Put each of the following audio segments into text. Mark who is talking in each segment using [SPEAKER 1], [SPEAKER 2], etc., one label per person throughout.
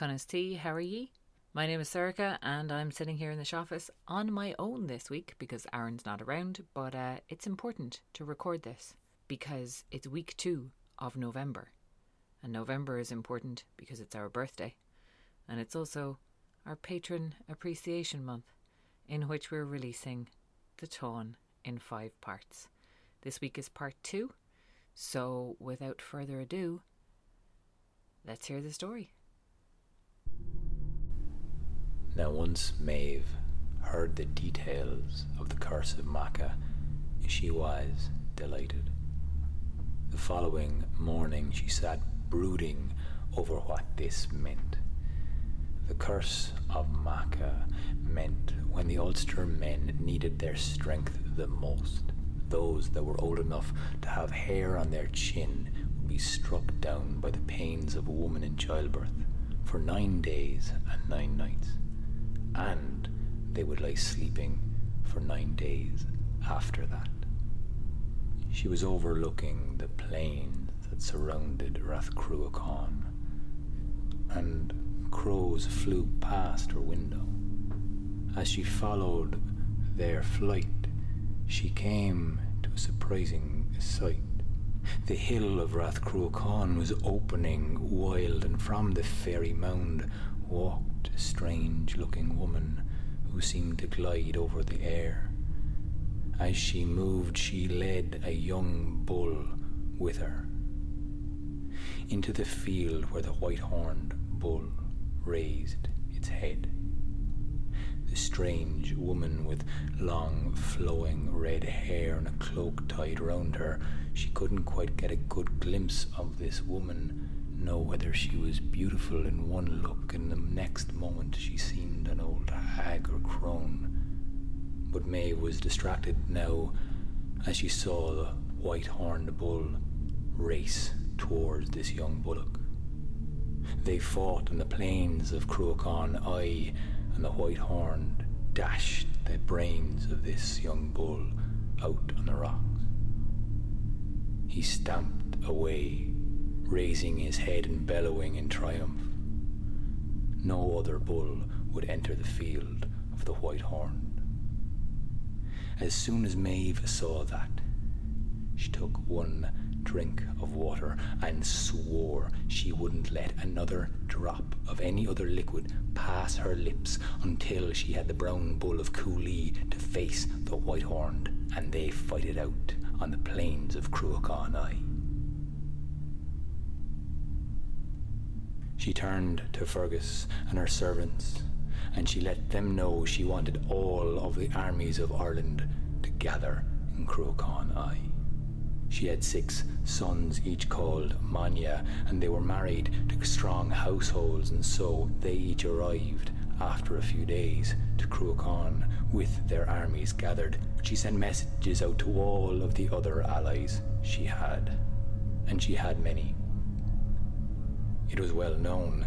[SPEAKER 1] Cunnus T, how are ye? My name is Serica, and I'm sitting here in the office on my own this week because Aaron's not around, but uh, it's important to record this because it's week two of November. And November is important because it's our birthday, and it's also our patron appreciation month, in which we're releasing The Táin in five parts. This week is part two, so without further ado, let's hear the story.
[SPEAKER 2] Now, once Maeve heard the details of the curse of Macha, she was delighted. The following morning, she sat brooding over what this meant. The curse of Macha meant when the Ulster men needed their strength the most, those that were old enough to have hair on their chin would be struck down by the pains of a woman in childbirth for nine days and nine nights and they would lie sleeping for nine days after that. She was overlooking the plain that surrounded Rathcruachan, and crows flew past her window. As she followed their flight, she came to a surprising sight. The hill of Rathcruachan was opening wild, and from the fairy mound walked strange looking woman who seemed to glide over the air. As she moved, she led a young bull with her into the field where the white horned bull raised its head. The strange woman with long, flowing red hair and a cloak tied round her, she couldn't quite get a good glimpse of this woman know whether she was beautiful in one look, and the next moment she seemed an old hag or crone. But Maeve was distracted now as she saw the white horned bull race towards this young bullock. They fought on the plains of Cruachan Aí, and the white horned dashed the brains of this young bull out on the rocks. He stamped away raising his head and bellowing in triumph. No other bull would enter the field of the White Horn. As soon as Maeve saw that, she took one drink of water and swore she wouldn't let another drop of any other liquid pass her lips until she had the brown bull of Cooley to face the white horned and they fight it out on the plains of Cruachan Aí. She turned to Fergus and her servants, and she let them know she wanted all of the armies of Ireland to gather in Cruachan Aí. She had six sons, each called Maine, and they were married to strong households, and so they each arrived after a few days to Cruachan with their armies gathered. She sent messages out to all of the other allies she had, and she had many. It was well known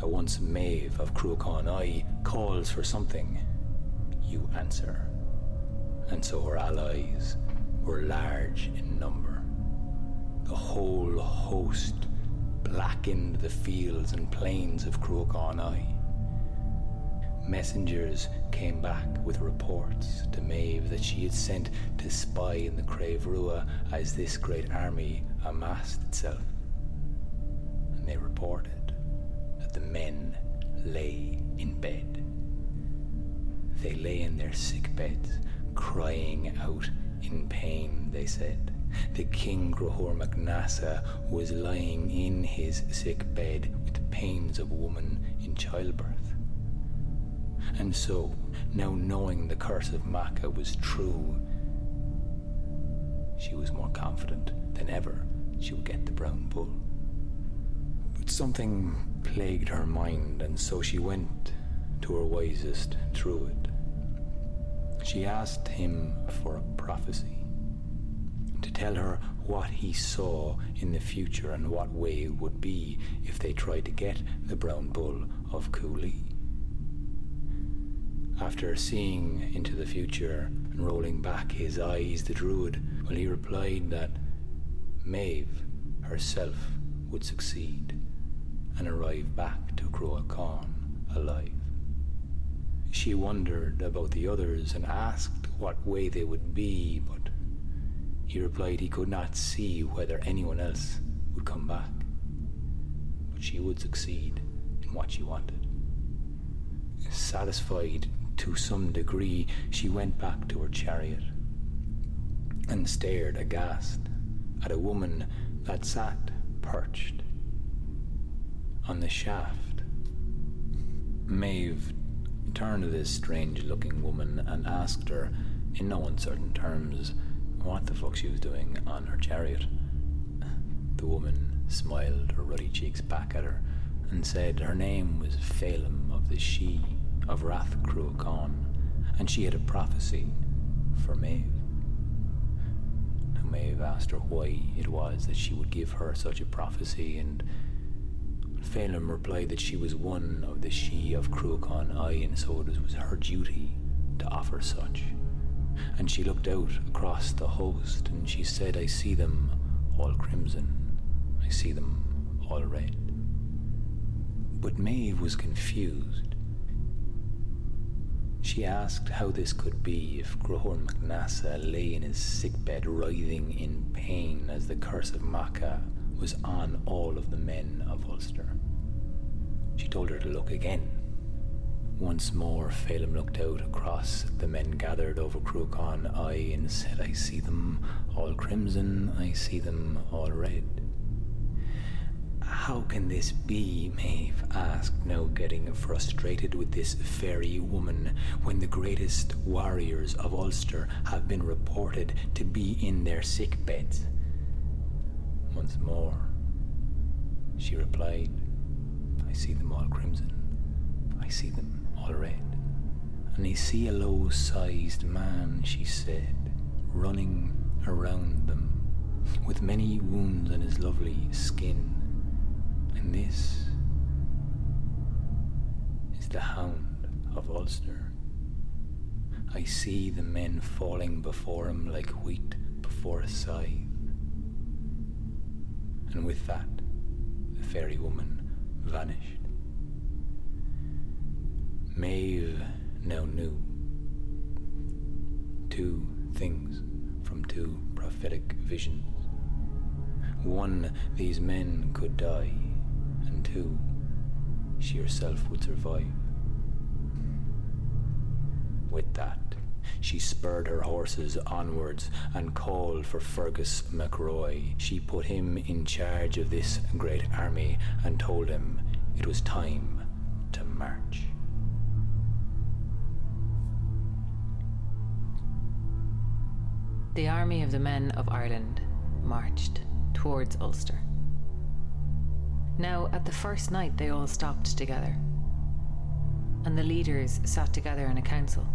[SPEAKER 2] that once Maeve of Cruachan Aí calls for something, you answer. And so her allies were large in number. The whole host blackened the fields and plains of Cruachan Aí. Messengers came back with reports to Maeve that she had sent to spy in the Craobh Rua as this great army amassed itself they reported that the men lay in bed. They lay in their sick beds, crying out in pain, they said. The King Conchobar MacNessa was lying in his sick bed with the pains of a woman in childbirth. And so, now knowing the curse of Macha was true, she was more confident than ever she would get the brown bull. Something plagued her mind, and so she went to her wisest druid. She asked him for a prophecy to tell her what he saw in the future and what way it would be if they tried to get the brown bull of Cooley. After seeing into the future and rolling back his eyes, the druid, well, he replied that Maeve herself would succeed and arrive back to Cruachan alive. She wondered about the others and asked what way they would be, but he replied he could not see whether anyone else would come back. But she would succeed in what she wanted. Satisfied to some degree, she went back to her chariot and stared aghast at a woman that sat perched on the shaft. Maeve turned to this strange looking woman and asked her, in no uncertain terms, what the fuck she was doing on her chariot. The woman smiled her ruddy cheeks back at her and said her name was Fedelm of the Sídhe of Rath Cruachan, and she had a prophecy for Maeve. Now Maeve asked her why it was that she would give her such a prophecy, and Fedelm replied that she was one of the Sídhe of Cruachan Aí, and so it was her duty to offer such. And she looked out across the host, and she said, I see them all crimson, I see them all red. But Maeve was confused. She asked how this could be if Conchobar MacNessa lay in his sickbed writhing in pain as the curse of Macha was on all of the men of Ulster. Told her to look again. Once more, Fedelm looked out across the men gathered over Cruachan Aí and said, I see them all crimson, I see them all red. How can this be? Maeve asked, now getting frustrated with this fairy woman, when the greatest warriors of Ulster have been reported to be in their sick beds. Once more, she replied, I see them all crimson. I see them all red. And I see a low sized man, she said, running around them, with many wounds on his lovely skin. And this is the hound of Ulster. I see the men falling before him like wheat before a scythe. And with that, the fairy woman vanished. Maeve now knew two things from two prophetic visions. One, these men could die, and two, she herself would survive. With that, she spurred her horses onwards and called for Fergus MacRoy. She put him in charge of this great army and told him it was time to march.
[SPEAKER 1] The army of the men of Ireland marched towards Ulster. Now, at the first night, they all stopped together, and the leaders sat together in a council.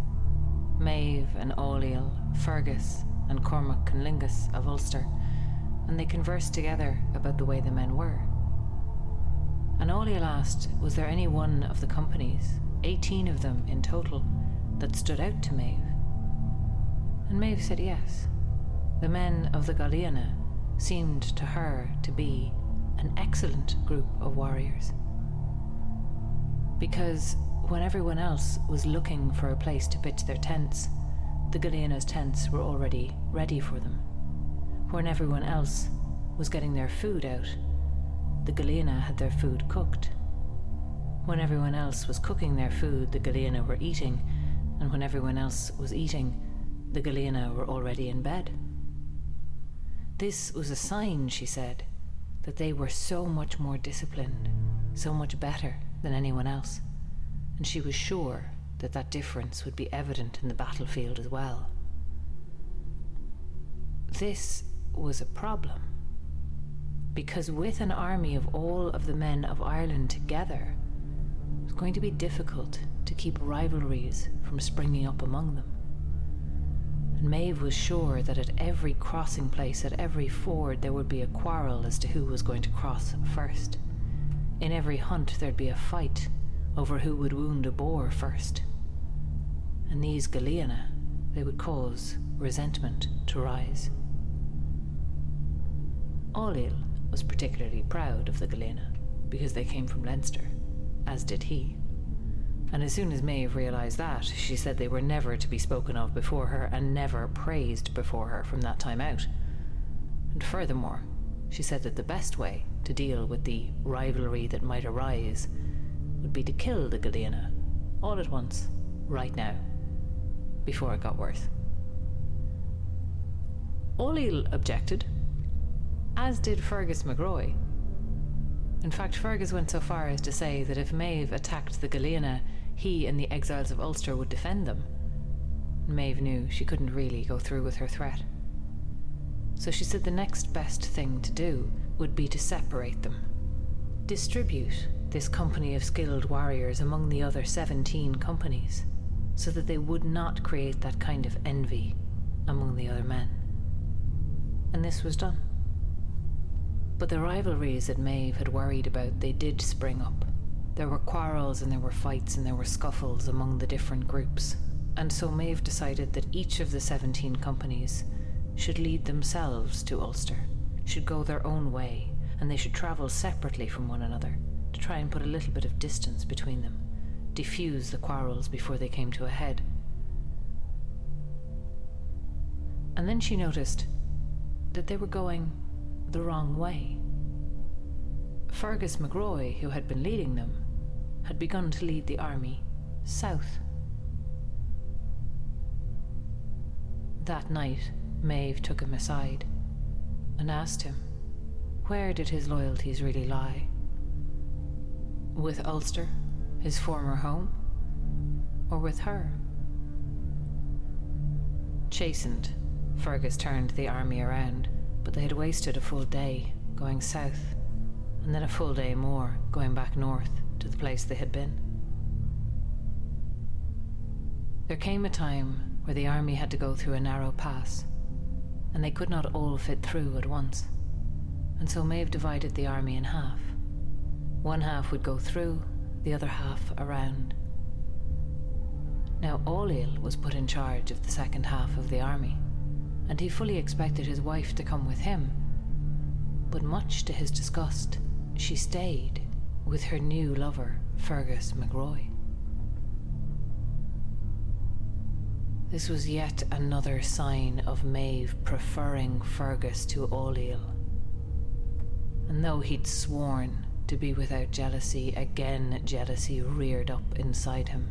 [SPEAKER 1] Maeve and Ailill, Fergus and Cormac Conn Longas of Ulster, and they conversed together about the way the men were. And Ailill asked, was there any one of the companies, eighteen of them in total, that stood out to Maeve? And Maeve said yes. The men of the Galliana seemed to her to be an excellent group of warriors. Because when everyone else was looking for a place to pitch their tents, the Galliana's tents were already ready for them. When everyone else was getting their food out, the Galliana had their food cooked. When everyone else was cooking their food, the Galliana were eating, and when everyone else was eating, the Galliana were already in bed. This was a sign, she said, that they were so much more disciplined, so much better than anyone else and she was sure that that difference would be evident in the battlefield as well. This was a problem, because with an army of all of the men of Ireland together, it was going to be difficult to keep rivalries from springing up among them. And Maeve was sure that at every crossing place, at every ford, there would be a quarrel as to who was going to cross first. In every hunt, there'd be a fight over who would wound a boar first. And these Galliana, they would cause resentment to rise. Ailill was particularly proud of the Galena. because they came from Leinster, as did he. And as soon as Maeve realised that, she said they were never to be spoken of before her and never praised before her from that time out. And furthermore, she said that the best way to deal with the rivalry that might arise would be to kill the Galena all at once, right now, before it got worse. Ailill objected, as did Fergus McRoy. In fact, Fergus went so far as to say that if Maeve attacked the Galena, he and the exiles of Ulster would defend them. Maeve knew she couldn't really go through with her threat. So she said the next best thing to do would be to separate them. Distribute this company of skilled warriors among the other 17 companies, so that they would not create that kind of envy among the other men. And this was done. But the rivalries that Maeve had worried about, they did spring up. There were quarrels and there were fights and there were scuffles among the different groups, and so Maeve decided that each of the 17 companies should lead themselves to Ulster, should go their own way, and they should travel separately from one another to try and put a little bit of distance between them, diffuse the quarrels before they came to a head. And then she noticed that they were going the wrong way. Fergus McRoy, who had been leading them, had begun to lead the army south. That night, Maeve took him aside and asked him where did his loyalties really lie? With Ulster, his former home, or with her? Chastened, Fergus turned the army around, but they had wasted a full day going south, and then a full day more going back north to the place they had been. There came a time where the army had to go through a narrow pass and they could not all fit through at once. And so Maeve divided the army in half. One half would go through, the other half around. Now Ailill was put in charge of the second half of the army, and he fully expected his wife to come with him. But much to his disgust, she stayed with her new lover, Fergus McRoy. This was yet another sign of Maeve preferring Fergus to Ailill. And though he'd sworn to be without jealousy, again jealousy reared up inside him.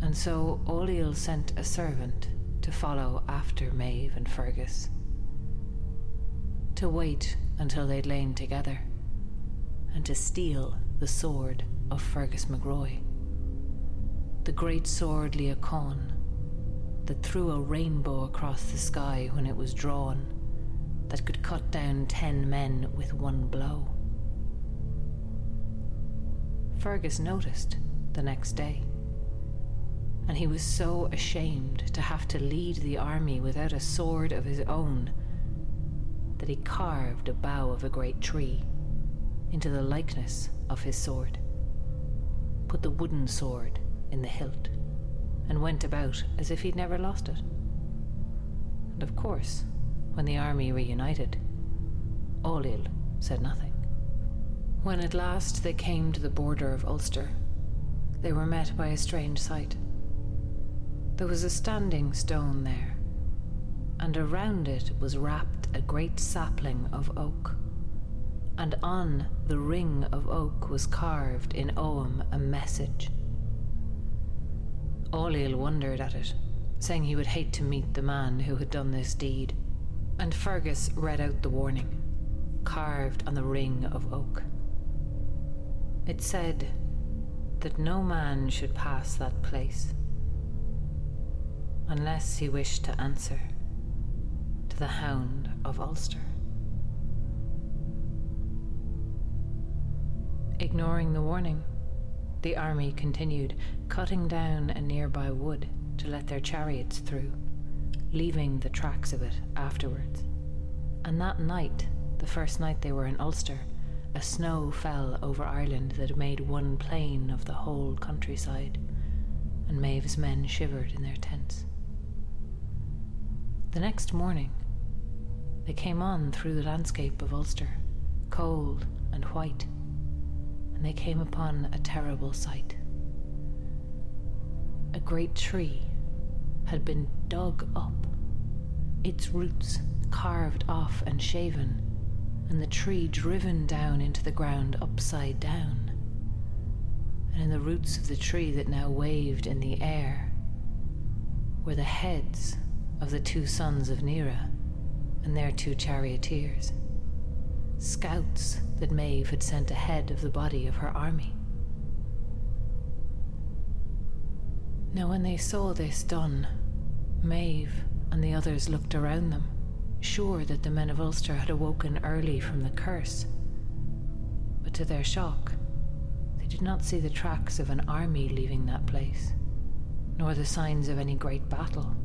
[SPEAKER 1] And so Ailill sent a servant to follow after Maeve and Fergus, to wait until they'd lain together, and to steal the sword of Fergus McRoy the great sword Leacon, that threw a rainbow across the sky when it was drawn, that could cut down ten men with one blow. Fergus noticed the next day, and he was so ashamed to have to lead the army without a sword of his own that he carved a bough of a great tree into the likeness of his sword, put the wooden sword in the hilt and went about as if he'd never lost it. And of course, when the army reunited, Ailill said nothing. When at last they came to the border of Ulster, they were met by a strange sight. There was a standing stone there, and around it was wrapped a great sapling of oak. And on the ring of oak was carved in Ogham a message Ailill wondered at it, saying he would hate to meet the man who had done this deed. And Fergus read out the warning, carved on the ring of oak. It said that no man should pass that place unless he wished to answer to the Hound of Ulster. Ignoring the warning, the army continued, cutting down a nearby wood to let their chariots through, leaving the tracks of it afterwards. And that night, the first night they were in Ulster, a snow fell over Ireland that made one plain of the whole countryside, and Maeve's men shivered in their tents. The next morning, they came on through the landscape of Ulster, cold and white, and they came upon a terrible sight. A great tree had been dug up, its roots carved off and shaven, and the tree driven down into the ground upside down. And in the roots of the tree that now waved in the air were the heads of the two sons of Nera and their two charioteers, scouts that Maeve had sent ahead of the body of her army. Now, when they saw this done, Maeve and the others looked around them, sure that the men of Ulster had awoken early from the curse. But to their shock, they did not see the tracks of an army leaving that place, nor the signs of any great battle.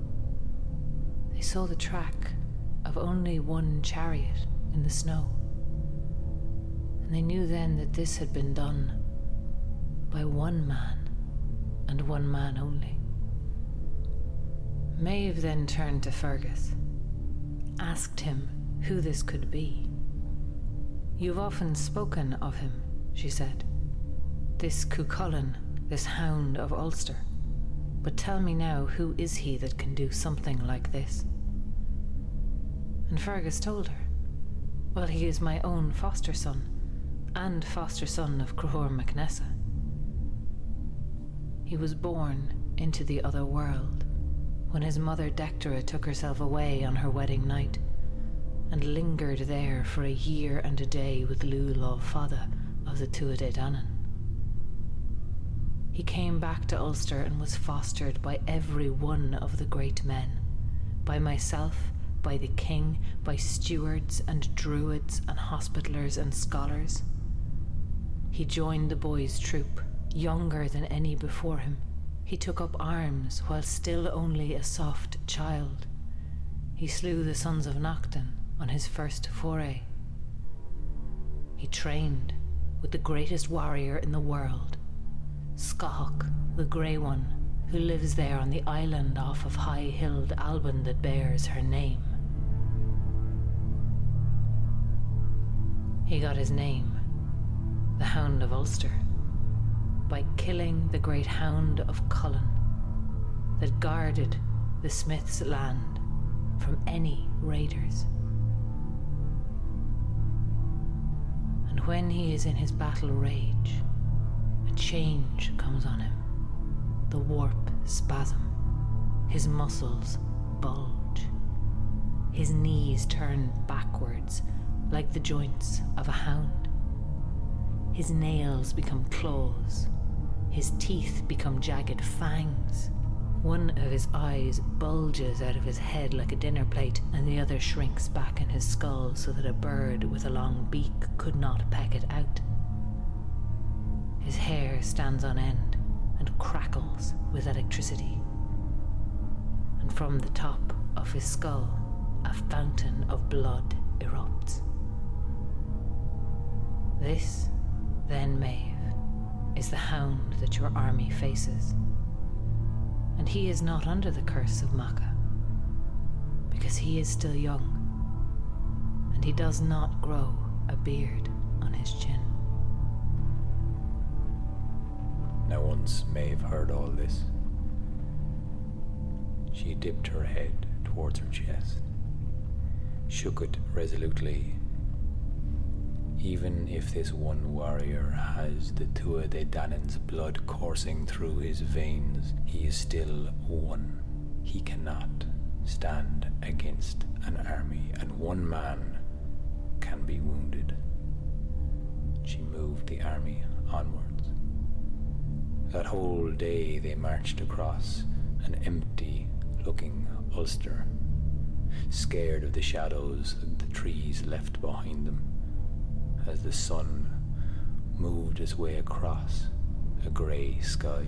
[SPEAKER 1] They saw the track of only one chariot in the snow. And they knew then that this had been done by one man and one man only. Maeve then turned to Fergus, asked him who this could be. You've often spoken of him, she said. This Cuchulainn, this hound of Ulster. But tell me now, who is he that can do something like this? And Fergus told her, Well, he is my own foster son, and foster son of Conchobar MacNessa. He was born into the other world when his mother Dectera took herself away on her wedding night and lingered there for a year and a day with Lulov father of the Tuatha Danann. He came back to Ulster and was fostered by every one of the great men, by myself by the king, by stewards and druids and hospitallers and scholars. He joined the boys' troop, younger than any before him. He took up arms while still only a soft child. He slew the sons of Nechtan on his first foray. He trained with the greatest warrior in the world, Scáthach, the Grey One, who lives there on the island off of high hilled Alban that bears her name. He got his name, the Hound of Ulster, by killing the great Hound of Culann that guarded the Smith's land from any raiders. And when he is in his battle rage, a change comes on him. The warp spasm. His muscles bulge. His knees turn backwards like the joints of a hound. His nails become claws, his teeth become jagged fangs. One of his eyes bulges out of his head like a dinner plate, and the other shrinks back in his skull so that a bird with a long beak could not peck it out. His hair stands on end and crackles with electricity. And from the top of his skull, a fountain of blood erupts. This, then Maeve, is the hound that your army faces. And he is not under the curse of Macha, because he is still young, and he does not grow a beard on his chin.
[SPEAKER 2] Now, once Maeve heard all this, she dipped her head towards her chest, shook it resolutely, even if this one warrior has the Tuatha Danann's blood coursing through his veins, he is still one. He cannot stand against an army, and one man can be wounded. She moved the army onwards. That whole day they marched across an empty looking Ulster, scared of the shadows that the trees left behind them the sun moved its way across a grey sky.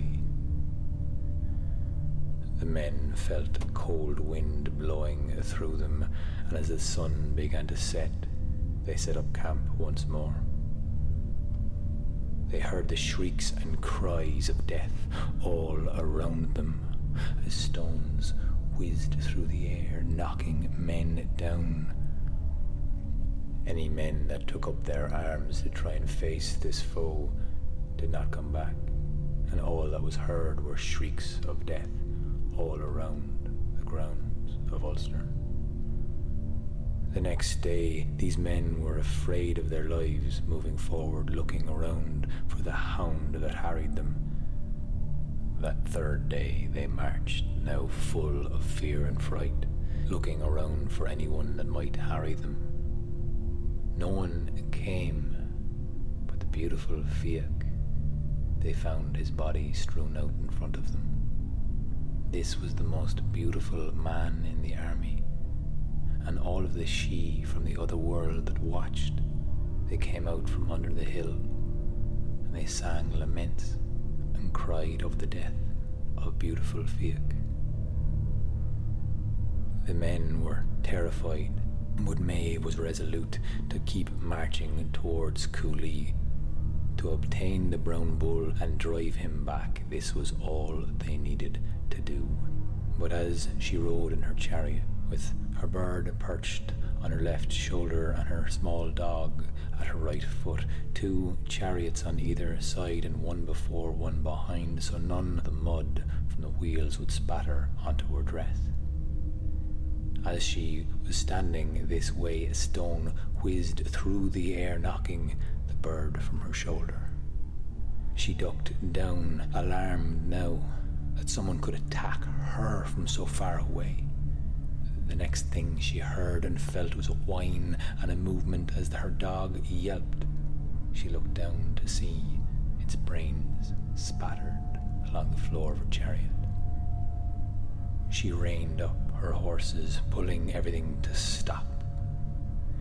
[SPEAKER 2] The men felt a cold wind blowing through them, and as the sun began to set, they set up camp once more. They heard the shrieks and cries of death all around them as stones whizzed through the air, knocking men down Any men that took up their arms to try and face this foe did not come back, and all that was heard were shrieks of death all around the grounds of Ulster. The next day, these men were afraid of their lives, moving forward, looking around for the hound that harried them. That third day, they marched, now full of fear and fright, looking around for anyone that might harry them. No one came but the beautiful Fiach. They found his body strewn out in front of them. This was the most beautiful man in the army and all of the Sídhe from the other world that watched. They came out from under the hill, and they sang laments and cried of the death of beautiful Fiach. The men were terrified, Maeve was resolute to keep marching towards Cooley. To obtain the brown bull and drive him back, this was all they needed to do. But as she rode in her chariot, with her bird perched on her left shoulder and her small dog at her right foot, two chariots on either side and one before, one behind, so none of the mud from the wheels would spatter onto her dress. As she was standing this way, a stone whizzed through the air, knocking the bird from her shoulder. She ducked down, alarmed now that someone could attack her from so far away. The next thing she heard and felt was a whine and a movement as her dog yelped. She looked down to see its brains spattered along the floor of her chariot. She reined up her horses, pulling everything to stop.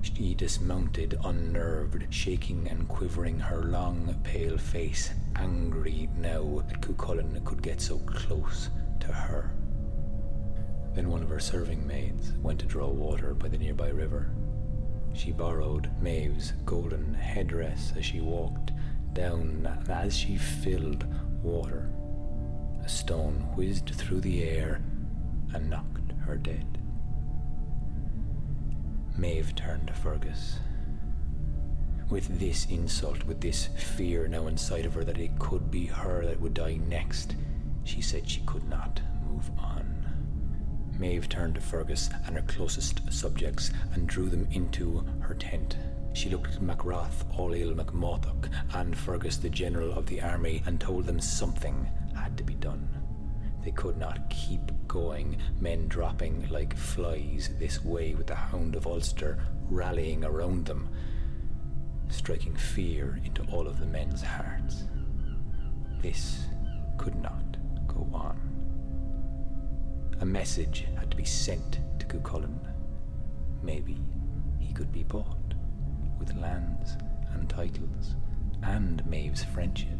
[SPEAKER 2] She dismounted, unnerved, shaking and quivering, her long, pale face angry now that Cuchulainn could get so close to her. Then one of her serving maids went to draw water by the nearby river. She borrowed Maeve's golden headdress as she walked down, and as she filled water, a stone whizzed through the air and knocked dead. Maeve turned to Fergus. With this insult, with this fear now inside of her that it could be her that would die next, she said she could not move on. Maeve turned to Fergus and her closest subjects and drew them into her tent. She looked at Macroth, Ailill MacMothach, and Fergus, the general of the army, and told them something had to be done. They could not keep going, men dropping like flies this way with the Hound of Ulster rallying around them, striking fear into all of the men's hearts. This could not go on. A message had to be sent to Cuchulainn. Maybe he could be bought with lands and titles and Maeve's friendship.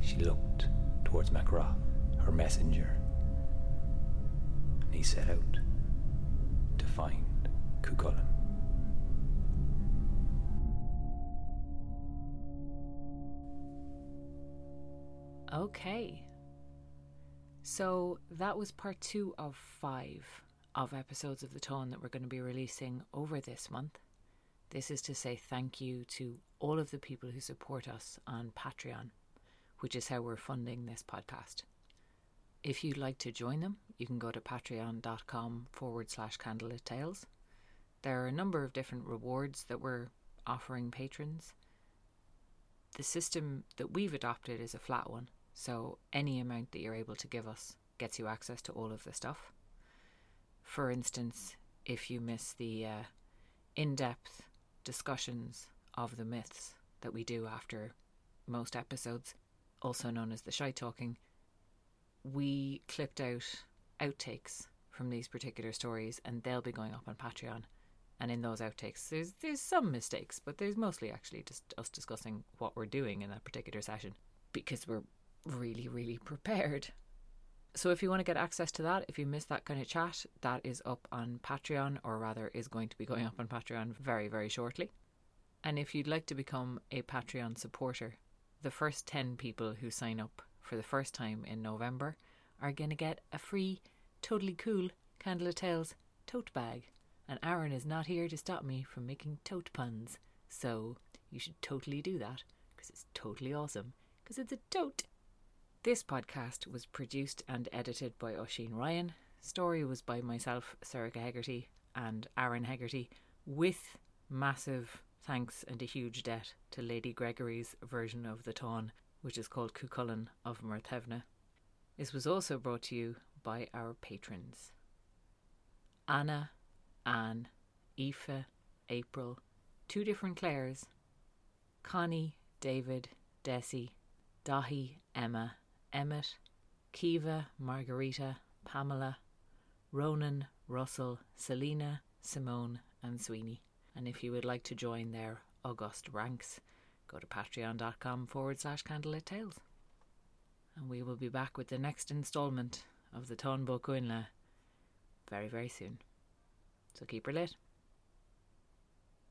[SPEAKER 2] She looked towards Macroth, her messenger, and he set out to find Cuchulainn.
[SPEAKER 1] Okay. So that was part two of five of episodes of The Táin that we're going to be releasing over this month. This is to say thank you to all of the people who support us on Patreon, which is how we're funding this podcast. If you'd like to join them, you can go to patreon.com forward slash candlelit tales. There are a number of different rewards that we're offering patrons. The system that we've adopted is a flat one, so any amount that you're able to give us gets you access to all of the stuff. For instance, if you miss the uh, in depth discussions of the myths that we do after most episodes, also known as the shy talking, we clipped out outtakes from these particular stories and they'll be going up on Patreon. And in those outtakes, there's there's some mistakes, but there's mostly actually just us discussing what we're doing in that particular session because we're really, really prepared. So if you want to get access to that, if you missed that kind of chat, that is up on Patreon, or rather is going to be going up on Patreon very, very shortly. And if you'd like to become a Patreon supporter, the first 10 people who sign up for the first time in November are going to get a free, totally cool Candlelit Tales tote bag. and Aaron is not here to stop me from making tote puns. So you should totally do that because it's totally awesome because it's a tote. This podcast was produced and edited by Oisin Ryan. Story was by myself, Sarah Hegarty, and Aaron Hegarty, with massive thanks and a huge debt to Lady Gregory's version of the Táin, which is called Cuchulainn of Muirthemne. This was also brought to you by our patrons Anna, Anne, Aoife, April, two different Claires, Connie, David, Desi, Dahi, Emma, Emmett, Kiva, Margarita, Pamela, Ronan, Russell, Selina, Simone, and Sweeney. And if you would like to join their august ranks, go to patreon.com forward slash candlelit tales. And we will be back with the next instalment of the Táin Bó Cúailnge very, very soon. So keep her lit.